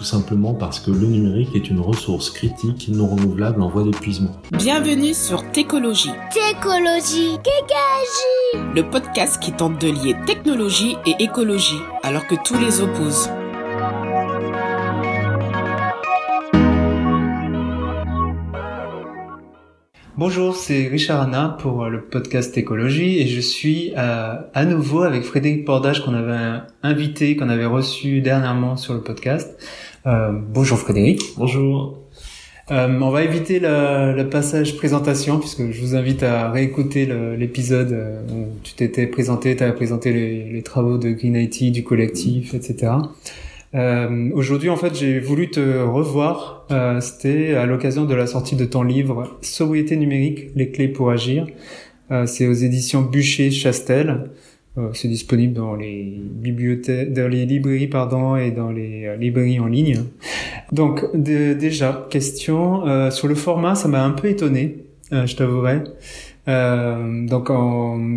tout simplement parce que le numérique est une ressource critique non renouvelable en voie d'épuisement. Bienvenue sur Técologie. Técologie, Kékagie Le podcast qui tente de lier technologie et écologie alors que tous les opposent. Bonjour, c'est Richard Anna pour le podcast Écologie et je suis euh, à nouveau avec Frédéric Bordage qu'on avait invité, qu'on avait reçu dernièrement sur le podcast. Euh, bonjour Frédéric. Bonjour. Euh, on va éviter le, passage présentation puisque je vous invite à réécouter l'épisode où tu t'étais présenté, tu avais présenté les, les, travaux de Green IT, du collectif, etc. Euh, Aujourd'hui, en fait, j'ai voulu te revoir. Euh, C'était à l'occasion de la sortie de ton livre Sobriété numérique, les clés pour agir. Euh, C'est aux éditions Bûcher-Chastel. Euh, C'est disponible dans les bibliothèques, dans les librairies, pardon, et dans les euh, librairies en ligne. Donc, déjà, question euh, sur le format, ça m'a un peu étonné, je t'avouerai. Euh, donc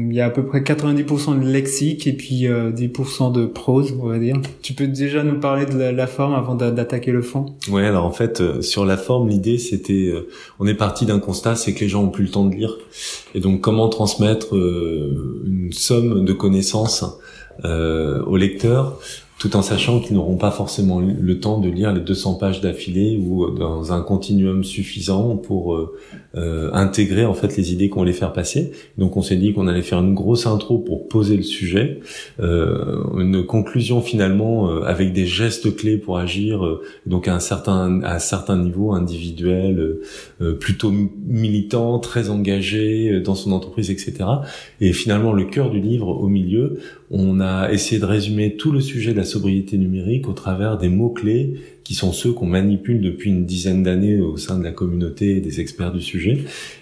il y a à peu près 90% de lexique et puis euh, 10% de prose, on va dire. Tu peux déjà nous parler de la, forme avant d'attaquer le fond? Ouais, alors en fait euh, sur la forme, l'idée c'était, euh, on est parti d'un constat, c'est que les gens ont plus le temps de lire, et donc comment transmettre euh, une somme de connaissances aux lecteurs tout en sachant qu'ils n'auront pas forcément le temps de lire les 200 pages d'affilée ou dans un continuum suffisant pour euh, euh, intégrer en fait les idées qu'on allait faire passer. Donc on s'est dit qu'on allait faire une grosse intro pour poser le sujet, euh, une conclusion finalement euh, avec des gestes clés pour agir, euh, donc à un certain à un certain niveau individuel, euh, plutôt militant, très engagé dans son entreprise, etc. Et finalement le cœur du livre au milieu, on a essayé de résumer tout le sujet de la sobriété numérique au travers des mots-clés qui sont ceux qu'on manipule depuis une dizaine d'années au sein de la communauté des experts du sujet.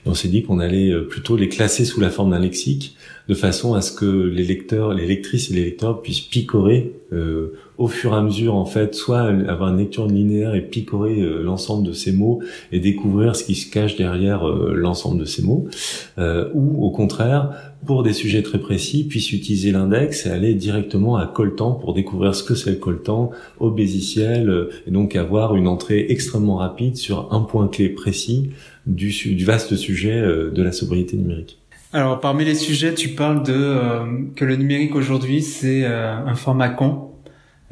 Et on s'est dit qu'on allait plutôt les classer sous la forme d'un lexique, de façon à ce que les lecteurs, les lectrices et les lecteurs puissent picorer euh, au fur et à mesure, en fait, soit avoir une lecture linéaire et picorer euh, l'ensemble de ces mots et découvrir ce qui se cache derrière euh, l'ensemble de ces mots, ou au contraire, pour des sujets très précis, puissent utiliser l'index et aller directement à coltan pour découvrir ce que c'est le coltan, au bésiciel, et donc avoir une entrée extrêmement rapide sur un point clé précis du vaste sujet de la sobriété numérique. Alors, parmi les sujets, tu parles de euh, que le numérique aujourd'hui, c'est euh, un format con.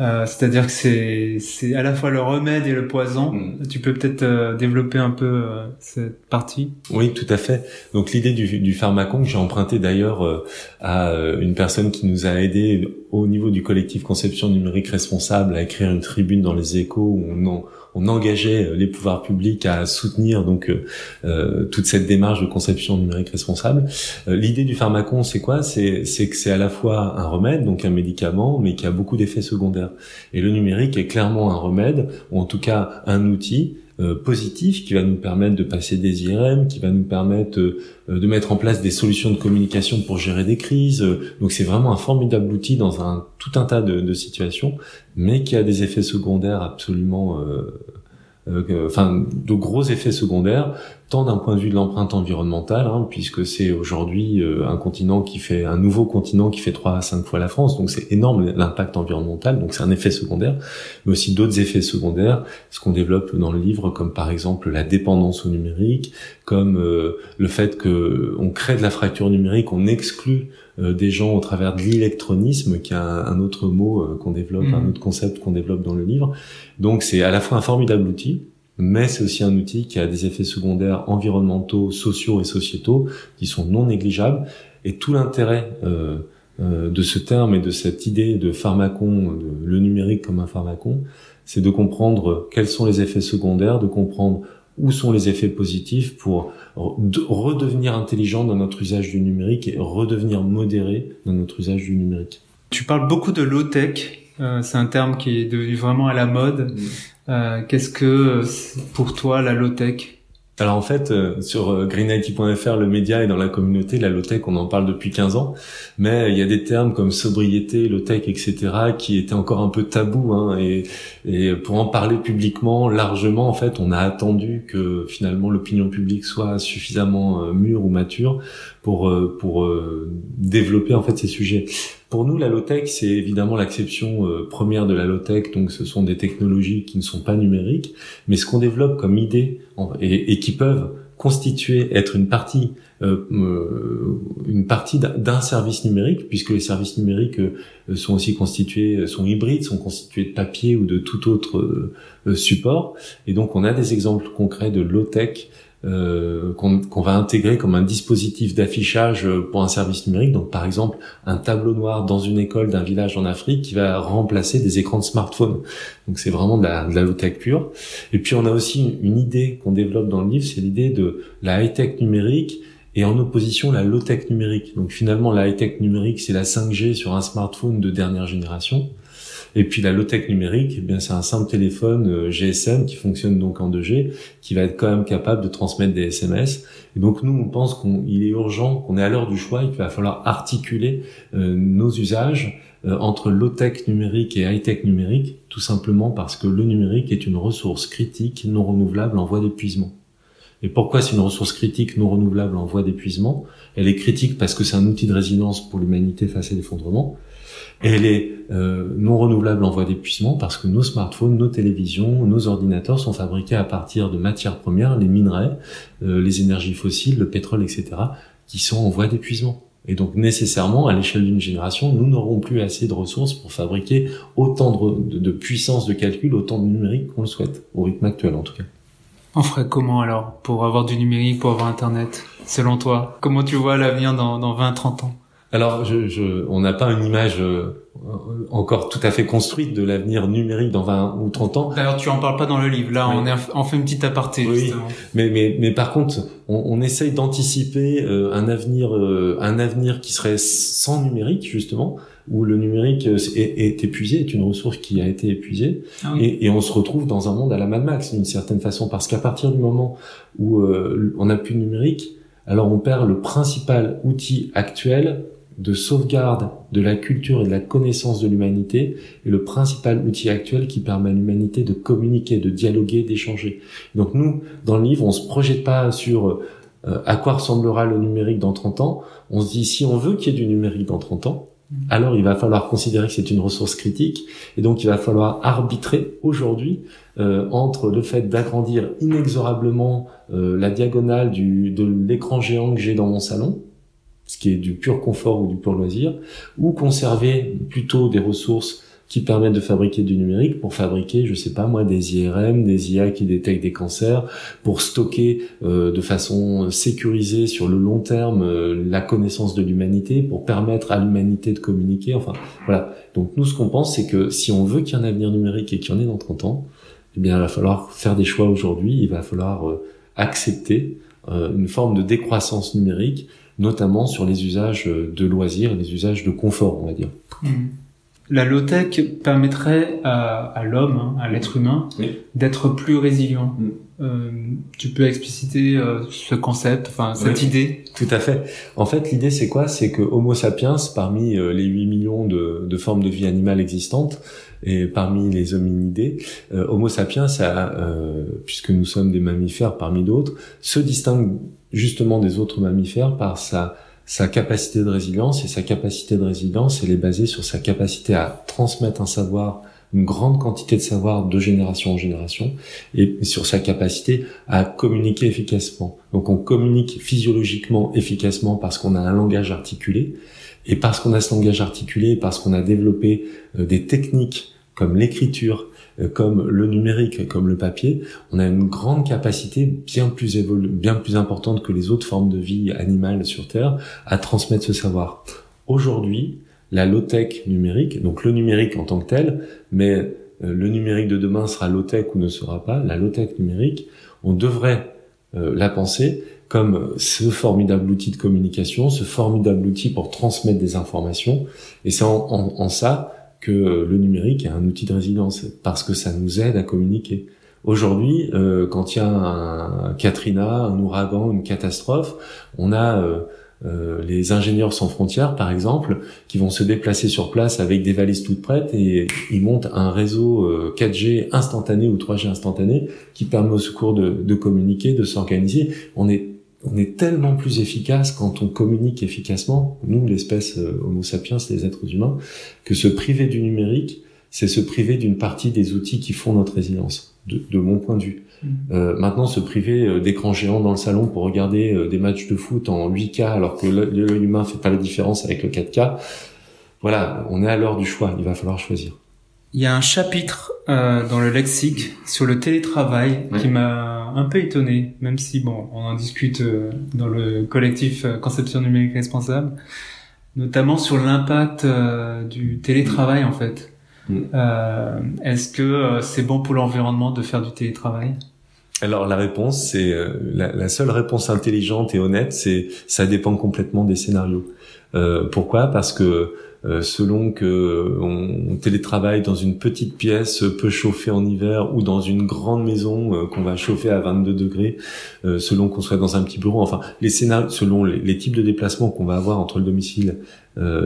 Euh, C'est-à-dire que c'est c'est à la fois le remède et le poison. Mm. Tu peux peut-être euh, développer un peu euh, cette partie? Oui, tout à fait. Donc l'idée du, du pharmacon que j'ai emprunté d'ailleurs à une personne qui nous a aidé au niveau du collectif Conception numérique responsable à écrire une tribune dans les Échos où on en on engageait les pouvoirs publics à soutenir donc euh, toute cette démarche de conception numérique responsable. Euh, L'idée du pharmacon, c'est quoi? C'est que c'est à la fois un remède, donc un médicament, mais qui a beaucoup d'effets secondaires. Et le numérique est clairement un remède, ou en tout cas un outil euh, positif qui va nous permettre de passer des IRM, qui va nous permettre euh, de mettre en place des solutions de communication pour gérer des crises. Donc c'est vraiment un formidable outil dans un tout un tas de, situations, mais qui a des effets secondaires absolument euh, enfin de gros effets secondaires tant d'un point de vue de l'empreinte environnementale, hein, puisque c'est aujourd'hui euh, un continent qui fait un nouveau continent qui fait trois à cinq fois la France, donc c'est énorme l'impact environnemental, donc c'est un effet secondaire, mais aussi d'autres effets secondaires, ce qu'on développe dans le livre, comme par exemple la dépendance au numérique, comme euh, le fait que on crée de la fracture numérique, on exclut euh, des gens au travers de l'électronisme, qui est un, un, autre mot euh, qu'on développe, mmh. un autre concept qu'on développe dans le livre. Donc c'est à la fois un formidable outil, mais c'est aussi un outil qui a des effets secondaires environnementaux, sociaux et sociétaux qui sont non négligeables. Et tout l'intérêt euh, euh, de ce terme et de cette idée de pharmacon, de le numérique comme un pharmacon, c'est de comprendre quels sont les effets secondaires, de comprendre où sont les effets positifs pour redevenir intelligent dans notre usage du numérique et redevenir modéré dans notre usage du numérique. Tu parles beaucoup de low-tech. Euh, c'est un terme qui est devenu vraiment à la mode. Mmh. Euh, Qu'est-ce que pour toi la low-tech? Alors en fait, euh, sur euh, greenIT.fr, le média est dans la communauté, la low-tech, on en parle depuis 15 ans, mais il y a des termes comme sobriété, low-tech, etc., qui étaient encore un peu tabous, hein, et, et pour en parler publiquement, largement, en fait, on a attendu que finalement l'opinion publique soit suffisamment euh, mûre ou mature pour pour développer en fait ces sujets. Pour nous, la low-tech, c'est évidemment l'acception première de la low-tech, donc ce sont des technologies qui ne sont pas numériques, mais ce qu'on développe comme idée et, et qui peuvent constituer, être une partie, euh, euh une partie d'un service numérique, puisque les services numériques euh, sont aussi constitués, sont hybrides, sont constitués de papier ou de tout autre euh, support. Et donc, on a des exemples concrets de low-tech euh, qu'on va intégrer comme un dispositif d'affichage pour un service numérique. Donc par exemple un tableau noir dans une école d'un village en Afrique qui va remplacer des écrans de smartphone. Donc c'est vraiment de la, de la low-tech pure. Et puis on a aussi une, idée qu'on développe dans le livre, c'est l'idée de la high-tech numérique et en opposition la low-tech numérique. Donc finalement la high-tech numérique c'est la 5G sur un smartphone de dernière génération. Et puis la low-tech numérique, eh bien c'est un simple téléphone euh, GSM qui fonctionne donc en 2G, qui va être quand même capable de transmettre des SMS. Et donc nous, on pense qu'il est urgent, qu'on est à l'heure du choix, il va falloir articuler euh, nos usages euh, entre low-tech numérique et high-tech numérique, tout simplement parce que le numérique est une ressource critique non renouvelable en voie d'épuisement. Et pourquoi c'est une ressource critique non renouvelable en voie d'épuisement Elle est critique parce que c'est un outil de résilience pour l'humanité face à l'effondrement elle est euh, non renouvelable en voie d'épuisement parce que nos smartphones, nos télévisions, nos ordinateurs sont fabriqués à partir de matières premières, les minerais, euh, les énergies fossiles, le pétrole, etc., qui sont en voie d'épuisement. Et donc nécessairement, à l'échelle d'une génération, nous n'aurons plus assez de ressources pour fabriquer autant de, de, de puissance de calcul, autant de numérique qu'on le souhaite, au rythme actuel en tout cas. On ferait comment alors pour avoir du numérique, pour avoir Internet, selon toi Comment tu vois l'avenir dans, dans 20-30 ans? Alors, je, je, on n'a pas une image euh, encore tout à fait construite de l'avenir numérique dans 20 ou 30 ans. D'ailleurs, tu en parles pas dans le livre. Là, on, est, on fait une petite aparté. Oui, mais, mais, mais par contre, on, on essaye d'anticiper euh, un avenir, euh, un avenir qui serait sans numérique justement, où le numérique est, est, épuisé, est une ressource qui a été épuisée, ah et, et, on se retrouve dans un monde à la Mad Max d'une certaine façon, parce qu'à partir du moment où on n'a plus de numérique, alors on perd le principal outil actuel de sauvegarde de la culture et de la connaissance de l'humanité est le principal outil actuel qui permet à l'humanité de communiquer, de dialoguer, d'échanger. Donc nous, dans le livre, on se projette pas sur euh, à quoi ressemblera le numérique dans 30 ans. On se dit si on veut qu'il y ait du numérique dans 30 ans. Alors il va falloir considérer que c'est une ressource critique et donc il va falloir arbitrer aujourd'hui euh, entre le fait d'agrandir inexorablement euh, la diagonale du, de l'écran géant que j'ai dans mon salon ce qui est du pur confort ou du pur loisir, ou conserver plutôt des ressources qui permettent de fabriquer du numérique pour fabriquer, je sais pas moi, des IRM, des IA qui détectent des cancers, pour stocker euh, de façon sécurisée sur le long terme euh, la connaissance de l'humanité, pour permettre à l'humanité de communiquer. Enfin, voilà. Donc nous, ce qu'on pense, c'est que si on veut qu'il y ait un avenir numérique et qu'il y en ait dans 30 ans, eh bien, il va falloir faire des choix aujourd'hui. Il va falloir euh, accepter une forme de décroissance numérique notamment sur les usages de loisirs et les usages de confort, on va dire. Hmm. La low-tech permettrait à, l'homme, hein, à l'être humain, d'être plus résilient. Hmm. Euh, tu peux expliciter euh, ce concept, enfin cette idée? Tout à fait. En fait, l'idée c'est quoi? C'est que Homo sapiens, parmi euh, les 8 millions de, de, formes de vie animale existantes, et parmi les hominidés, Homo sapiens, puisque nous sommes des mammifères parmi d'autres, se distingue justement des autres mammifères par sa, sa capacité de résilience. Et sa capacité de résilience, elle est basée sur sa capacité à transmettre un savoir, une grande quantité de savoir de génération en génération, et sur sa capacité à communiquer efficacement. Donc on communique physiologiquement efficacement parce qu'on a un langage articulé, et parce qu'on a ce langage articulé, parce qu'on a développé euh, des techniques comme l'écriture, comme le numérique, comme le papier, on a une grande capacité bien plus bien plus importante que les autres formes de vie animale sur Terre à transmettre ce savoir. Aujourd'hui, la low-tech numérique, donc le numérique en tant que tel, mais euh, le numérique de demain sera low-tech ou ne sera pas, la low-tech numérique, on devrait euh, la penser comme ce formidable outil de communication, ce formidable outil pour transmettre des informations. Et c'est en, en ça que le numérique est un outil de résilience parce que ça nous aide à communiquer. Aujourd'hui, euh, quand il y a un Katrina, un ouragan, une catastrophe, on a euh, euh, les ingénieurs sans frontières, par exemple, qui vont se déplacer sur place avec des valises toutes prêtes et ils montent un réseau 4G instantané ou 3G instantané qui permet au secours de, de communiquer, de s'organiser. On est on est tellement plus efficace quand on communique efficacement, nous, l'espèce euh, Homo sapiens, les êtres humains, que se priver du numérique, c'est se priver d'une partie des outils qui font notre résilience, de, de mon point de vue. Mmh. Euh, maintenant, se priver euh, d'écran géant dans le salon pour regarder euh, des matchs de foot en 8K alors que l'œil humain fait pas la différence avec le 4K, voilà, on est à l'heure du choix, il va falloir choisir. Il y a un chapitre euh, dans le lexique sur le télétravail qui m'a un peu étonné, même si bon, on en discute euh, dans le collectif euh, Conception numérique responsable, notamment sur l'impact euh, du télétravail en fait. Mm. Est-ce que c'est bon pour l'environnement de faire du télétravail? Alors la réponse, c'est la, la, seule réponse intelligente et honnête, c'est ça dépend complètement des scénarios. pourquoi? Parce que selon que on, télétravaille dans une petite pièce peu chauffée en hiver ou dans une grande maison euh, qu'on va chauffer à 22 degrés, euh, selon qu'on soit dans un petit bureau. Enfin, les scénarios, selon les, types de déplacements qu'on va avoir entre le domicile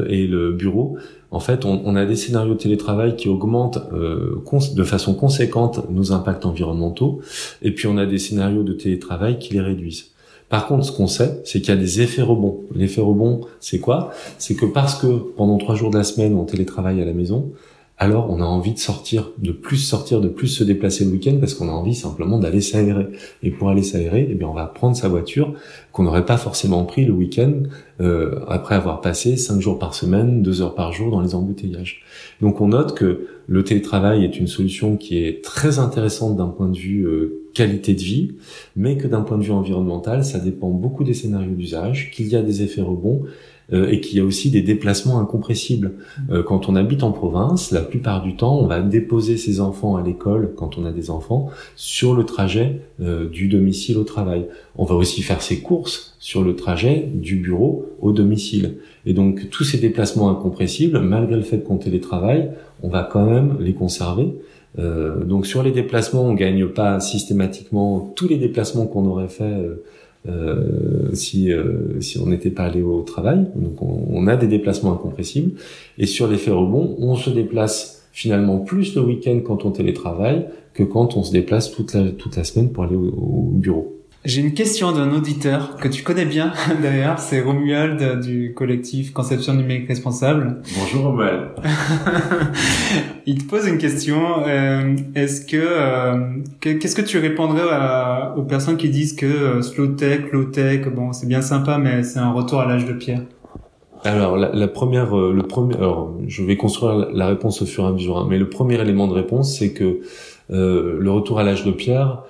et le bureau, en fait, on, a des scénarios de télétravail qui augmentent de façon conséquente nos impacts environnementaux, et puis on a des scénarios de télétravail qui les réduisent. Par contre, ce qu'on sait, c'est qu'il y a des effets rebonds. L'effet rebond, c'est quoi? C'est que parce que pendant trois jours de la semaine, on télétravaille à la maison, alors on a envie de sortir, de plus sortir, de plus se déplacer le week-end parce qu'on a envie simplement d'aller s'aérer. Et pour aller s'aérer, eh bien on va prendre sa voiture qu'on n'aurait pas forcément pris le week-end euh, après avoir passé cinq jours par semaine, deux heures par jour dans les embouteillages. Donc on note que le télétravail est une solution qui est très intéressante d'un point de vue euh, qualité de vie, mais que d'un point de vue environnemental, ça dépend beaucoup des scénarios d'usage, qu'il y a des effets rebonds euh, et qu'il y a aussi des déplacements incompressibles. Euh, quand on habite en province, la plupart du temps, on va déposer ses enfants à l'école, quand on a des enfants, sur le trajet euh, du domicile au travail. On va aussi faire ses courses sur le trajet du bureau au domicile. Et donc tous ces déplacements incompressibles, malgré le fait qu'on télétravaille, on va quand même les conserver. Euh, donc sur les déplacements, on gagne pas systématiquement tous les déplacements qu'on aurait fait euh, euh, si euh, si on n'était pas allé au travail. Donc on, a des déplacements incompressibles. Et sur l'effet rebond, on se déplace finalement plus le week-end quand on télétravaille que quand on se déplace toute la toute la semaine pour aller au bureau. J'ai une question d'un auditeur que tu connais bien d'ailleurs, c'est Romuald du collectif Conception numérique responsable. Bonjour Romuald. Il te pose une question. Euh, est-ce que euh, qu'est-ce que tu répondrais aux personnes qui disent que euh, slow tech, low tech, bon c'est bien sympa mais c'est un retour à l'âge de pierre? Alors la, première, le premier, alors je vais construire la réponse au fur et à mesure, hein, mais le premier élément de réponse c'est que le retour à l'âge de pierre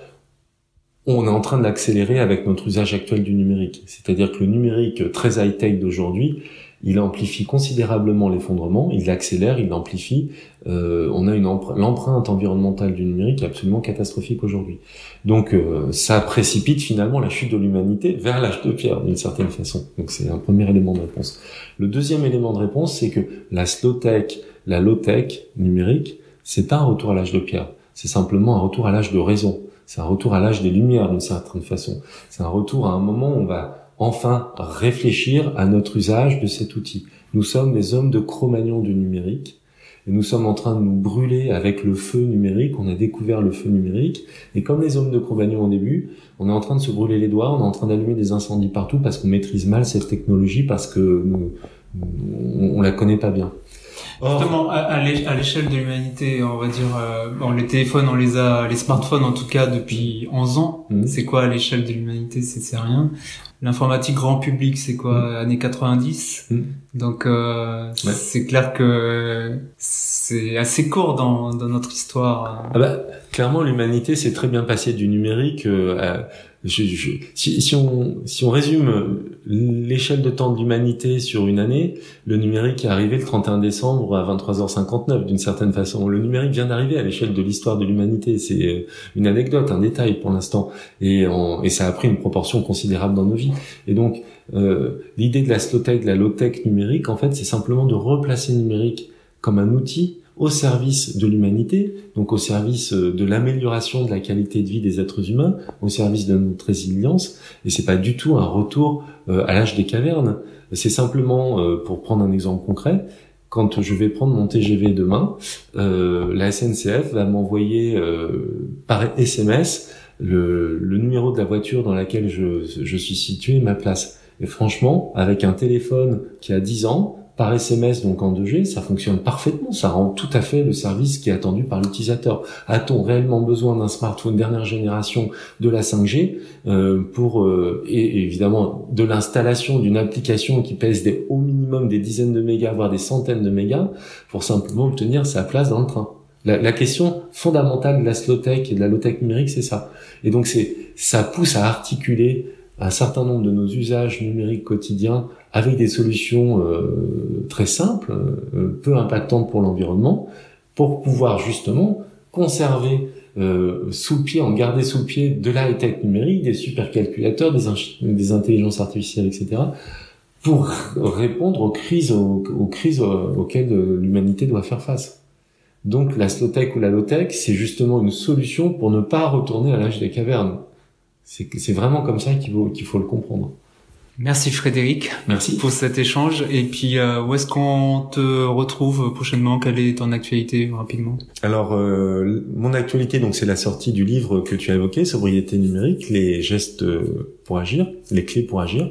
on est en train d'accélérer avec notre usage actuel du numérique. C'est-à-dire que le numérique très high-tech d'aujourd'hui, il amplifie considérablement l'effondrement, il l'accélère, il l'amplifie. Euh, on a une l'empreinte environnementale du numérique est absolument catastrophique aujourd'hui. Donc euh, ça précipite finalement la chute de l'humanité vers l'âge de pierre d'une certaine façon. Donc c'est un premier élément de réponse. Le deuxième élément de réponse, c'est que la slow tech, la low tech numérique, c'est pas un retour à l'âge de pierre, c'est simplement un retour à l'âge de raison. C'est un retour à l'âge des Lumières d'une certaine façon. C'est un retour à un moment où on va enfin réfléchir à notre usage de cet outil. Nous sommes des hommes de Cro-Magnon du numérique et nous sommes en train de nous brûler avec le feu numérique. On a découvert le feu numérique et comme les hommes de Cro-Magnon au début, on est en train de se brûler les doigts, on est en train d'allumer des incendies partout parce qu'on maîtrise mal cette technologie parce que nous, on, la connaît pas bien. Justement, à, l'échelle de l'humanité, on va dire, euh, bon, les téléphones, on les a, les smartphones en tout cas depuis 11 ans. Mhm. C'est quoi à l'échelle de l'humanité? C'est rien. L'informatique grand public, c'est quoi? Mmh. Années 90. Mhm. Donc euh, c'est clair que c'est assez court dans, dans notre histoire. Ah bah, clairement, l'humanité s'est très bien passée du numérique euh, si, on, si on résume l'échelle de temps de l'humanité sur une année, le numérique est arrivé le 31 décembre à 23h59 d'une certaine façon. Le numérique vient d'arriver à l'échelle de l'histoire de l'humanité. C'est euh, une anecdote, un détail pour l'instant, et, ça a pris une proportion considérable dans nos vies. Et donc euh, l'idée de la slow tech, de la low tech numérique, en fait, c'est simplement de replacer le numérique comme un outil au service de l'humanité, donc au service euh, de l'amélioration de la qualité de vie des êtres humains, au service de notre résilience. Et c'est pas du tout un retour euh, à l'âge des cavernes. C'est simplement, euh, pour prendre un exemple concret, quand je vais prendre mon TGV demain, la SNCF va m'envoyer par SMS le, numéro de la voiture dans laquelle je, je suis situé, ma place. Et franchement, avec un téléphone qui a 10 ans, par SMS, donc en 2G, ça fonctionne parfaitement. Ça rend tout à fait le service qui est attendu par l'utilisateur. A-t-on réellement besoin d'un smartphone dernière génération de la 5G euh, pour euh, et, évidemment de l'installation d'une application qui pèse des, au minimum des dizaines de mégas, voire des centaines de mégas, pour simplement obtenir sa place dans le train? La, question fondamentale de la slow tech et de la low tech numérique, c'est ça. Et donc c'est ça pousse à articuler un certain nombre de nos usages numériques quotidiens avec des solutions euh, très simples, euh, peu impactantes pour l'environnement, pour pouvoir justement conserver euh, sous le pied, en garder sous le pied de la high-tech numérique, des supercalculateurs, des, des intelligences artificielles, etc., pour répondre aux crises, aux, aux crises auxquelles l'humanité doit faire face. Donc la slow-tech ou la low-tech, c'est justement une solution pour ne pas retourner à l'âge des cavernes. C'est vraiment comme ça qu'il faut, qu'il faut le comprendre. Merci Frédéric. Merci pour cet échange. Et puis euh, où est-ce qu'on te retrouve prochainement? Quelle est ton actualité rapidement? Alors euh, mon actualité donc c'est la sortie du livre que tu as évoqué, sobriété numérique, les gestes pour agir, les clés pour agir.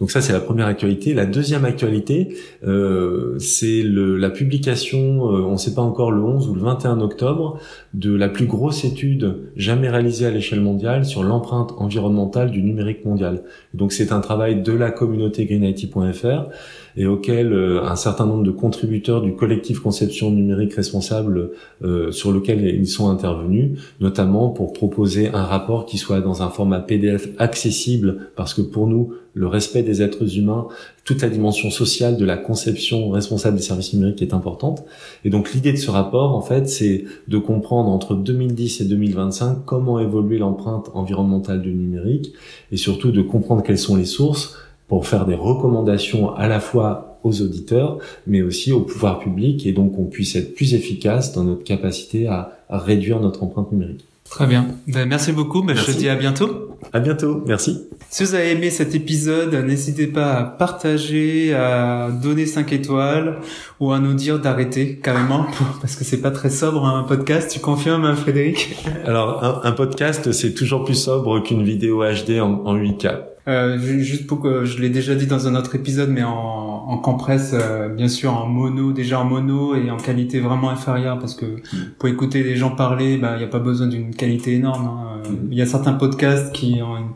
Donc ça, c'est la première actualité. La deuxième actualité, euh, c'est la publication, euh, on ne sait pas encore le 11 ou le 21 octobre, de la plus grosse étude jamais réalisée à l'échelle mondiale sur l'empreinte environnementale du numérique mondial. Donc c'est un travail de la communauté greenIT.fr et auquel euh, un certain nombre de contributeurs du collectif conception numérique responsable euh, sur lequel ils sont intervenus, notamment pour proposer un rapport qui soit dans un format PDF accessible, parce que pour nous, le respect des êtres humains, toute la dimension sociale de la conception responsable des services numériques est importante. Et donc l'idée de ce rapport, en fait, c'est de comprendre entre 2010 et 2025 comment évoluer l'empreinte environnementale du numérique et surtout de comprendre quelles sont les sources pour faire des recommandations à la fois aux auditeurs, mais aussi au pouvoir public, et donc qu'on puisse être plus efficace dans notre capacité à, à réduire notre empreinte numérique. Très bien. Ben, merci beaucoup. Ben, je te dis à bientôt. À bientôt. Merci. Si vous avez aimé cet épisode, n'hésitez pas à partager, à donner 5 étoiles ou à nous dire d'arrêter carrément parce que c'est pas très sobre un podcast. Tu confirmes, Frédéric? Alors, un, un podcast, c'est toujours plus sobre qu'une vidéo HD en, en 8K. Euh, juste pour que je l'ai déjà dit dans un autre épisode, mais en, en compresse, euh, bien sûr en mono, déjà en mono et en qualité vraiment inférieure, parce que mm. pour écouter les gens parler, bah il n'y a pas besoin d'une qualité énorme. Hein. Mm. Il y a certains podcasts qui ont une,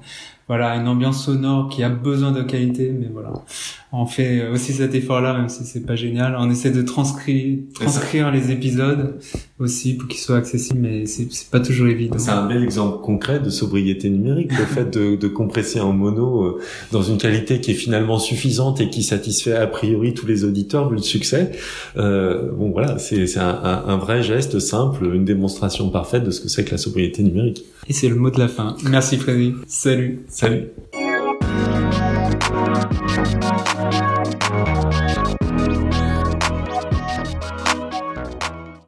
voilà une ambiance sonore qui a besoin de qualité, mais voilà on fait aussi cet effort-là, même si c'est pas génial. On essaie de transcrire, transcrire les épisodes aussi pour qu'ils soient accessibles, mais c'est pas toujours évident. C'est un bel exemple concret de sobriété numérique, le fait de, de, compresser en mono euh, dans une qualité qui est finalement suffisante et qui satisfait a priori tous les auditeurs vu le succès. Euh, bon voilà, c'est un, un, un, vrai geste simple, une démonstration parfaite de ce que c'est que la sobriété numérique. Et c'est le mot de la fin. Merci Frédéric. Salut. Salut.